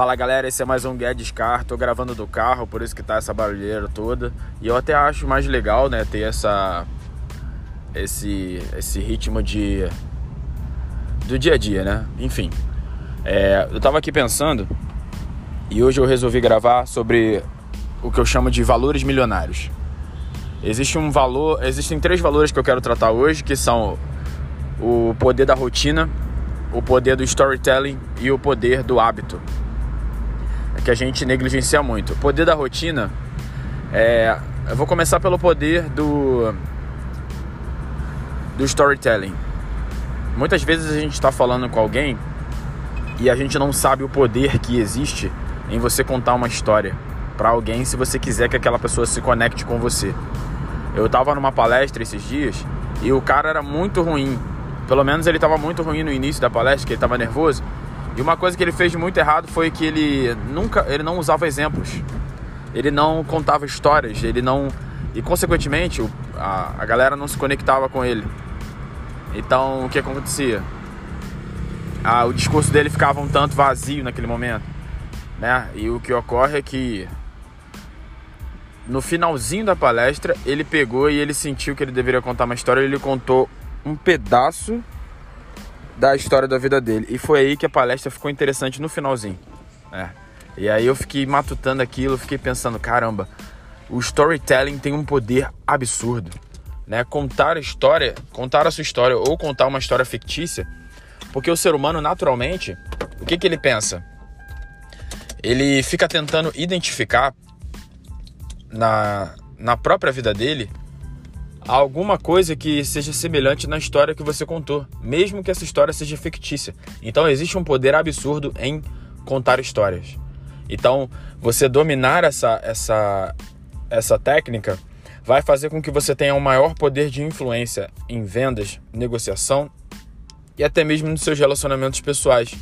Fala galera, esse é mais um Guedes Car, tô gravando do carro, por isso que tá essa barulheira toda. E eu até acho mais legal, né, ter essa esse esse ritmo de do dia a dia, né? Enfim. É, eu tava aqui pensando e hoje eu resolvi gravar sobre o que eu chamo de valores milionários. Existe um valor, existem três valores que eu quero tratar hoje, que são o poder da rotina, o poder do storytelling e o poder do hábito que a gente negligencia muito. O poder da rotina é. Eu vou começar pelo poder do. do storytelling. Muitas vezes a gente está falando com alguém e a gente não sabe o poder que existe em você contar uma história para alguém se você quiser que aquela pessoa se conecte com você. Eu estava numa palestra esses dias e o cara era muito ruim. Pelo menos ele estava muito ruim no início da palestra, que ele estava nervoso. E uma coisa que ele fez muito errado foi que ele nunca, ele não usava exemplos. Ele não contava histórias, ele não e consequentemente a, a galera não se conectava com ele. Então o que acontecia? Ah, o discurso dele ficava um tanto vazio naquele momento, né? E o que ocorre é que no finalzinho da palestra ele pegou e ele sentiu que ele deveria contar uma história. Ele contou um pedaço da história da vida dele. E foi aí que a palestra ficou interessante no finalzinho. É. E aí eu fiquei matutando aquilo, fiquei pensando, caramba, o storytelling tem um poder absurdo. Né? Contar a história, contar a sua história ou contar uma história fictícia, porque o ser humano naturalmente, o que, que ele pensa? Ele fica tentando identificar na, na própria vida dele alguma coisa que seja semelhante na história que você contou, mesmo que essa história seja fictícia. Então existe um poder absurdo em contar histórias. Então, você dominar essa essa essa técnica vai fazer com que você tenha um maior poder de influência em vendas, negociação e até mesmo nos seus relacionamentos pessoais.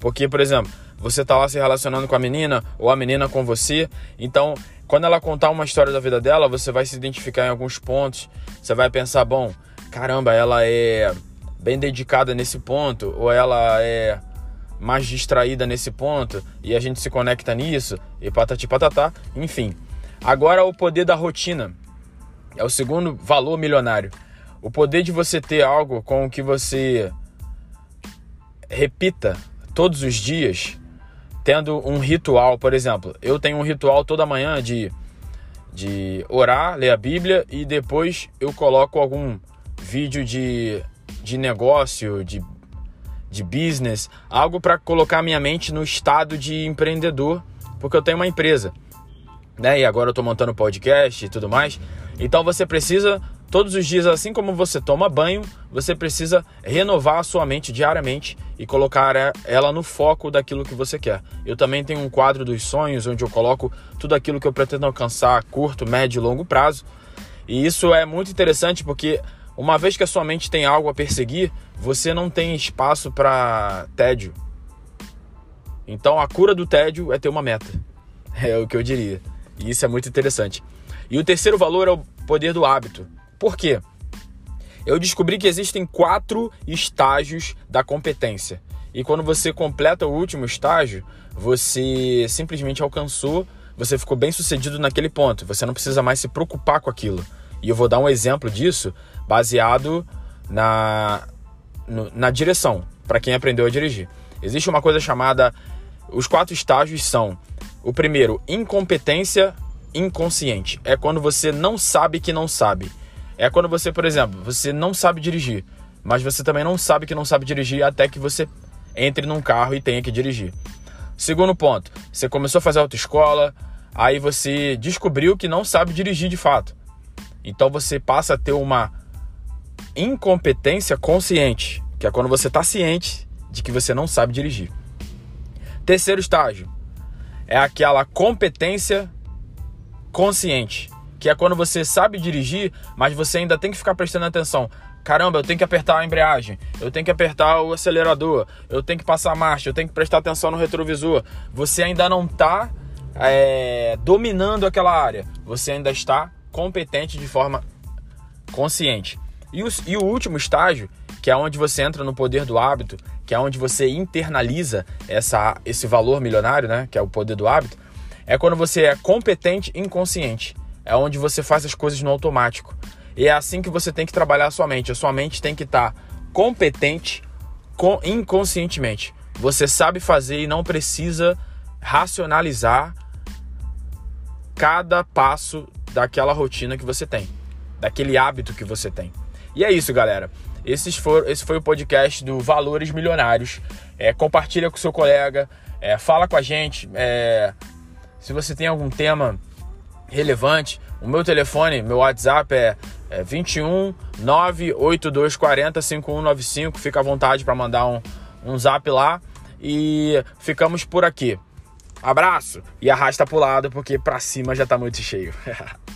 Porque, por exemplo, você está lá se relacionando com a menina ou a menina com você, então quando ela contar uma história da vida dela, você vai se identificar em alguns pontos. Você vai pensar, bom, caramba, ela é bem dedicada nesse ponto, ou ela é mais distraída nesse ponto, e a gente se conecta nisso, e patati patatá, enfim. Agora o poder da rotina. É o segundo valor milionário. O poder de você ter algo com o que você repita todos os dias tendo um ritual, por exemplo, eu tenho um ritual toda manhã de, de orar, ler a Bíblia e depois eu coloco algum vídeo de, de negócio, de, de business, algo para colocar minha mente no estado de empreendedor, porque eu tenho uma empresa, né? E agora eu estou montando podcast e tudo mais. Então você precisa Todos os dias, assim como você toma banho, você precisa renovar a sua mente diariamente e colocar ela no foco daquilo que você quer. Eu também tenho um quadro dos sonhos onde eu coloco tudo aquilo que eu pretendo alcançar a curto, médio e longo prazo. E isso é muito interessante porque uma vez que a sua mente tem algo a perseguir, você não tem espaço para tédio. Então a cura do tédio é ter uma meta. É o que eu diria. E isso é muito interessante. E o terceiro valor é o poder do hábito. Por quê? Eu descobri que existem quatro estágios da competência. E quando você completa o último estágio, você simplesmente alcançou, você ficou bem sucedido naquele ponto. Você não precisa mais se preocupar com aquilo. E eu vou dar um exemplo disso baseado na, no, na direção, para quem aprendeu a dirigir. Existe uma coisa chamada. Os quatro estágios são: o primeiro, incompetência inconsciente. É quando você não sabe que não sabe. É quando você, por exemplo, você não sabe dirigir, mas você também não sabe que não sabe dirigir até que você entre num carro e tenha que dirigir. Segundo ponto, você começou a fazer autoescola, aí você descobriu que não sabe dirigir de fato. Então você passa a ter uma incompetência consciente, que é quando você está ciente de que você não sabe dirigir. Terceiro estágio é aquela competência consciente, que é quando você sabe dirigir, mas você ainda tem que ficar prestando atenção. Caramba, eu tenho que apertar a embreagem, eu tenho que apertar o acelerador, eu tenho que passar a marcha, eu tenho que prestar atenção no retrovisor. Você ainda não está é, dominando aquela área, você ainda está competente de forma consciente. E o, e o último estágio, que é onde você entra no poder do hábito, que é onde você internaliza essa, esse valor milionário, né? Que é o poder do hábito, é quando você é competente inconsciente. É onde você faz as coisas no automático. E é assim que você tem que trabalhar a sua mente. A sua mente tem que estar tá competente com, inconscientemente. Você sabe fazer e não precisa racionalizar cada passo daquela rotina que você tem, daquele hábito que você tem. E é isso, galera. Esses esse foi o podcast do Valores Milionários. É, compartilha com seu colega, é, fala com a gente. É, se você tem algum tema relevante, o meu telefone, meu WhatsApp é, é 21 98240 5195. Fica à vontade para mandar um, um zap lá. E ficamos por aqui. Abraço e arrasta pro lado porque pra cima já tá muito cheio.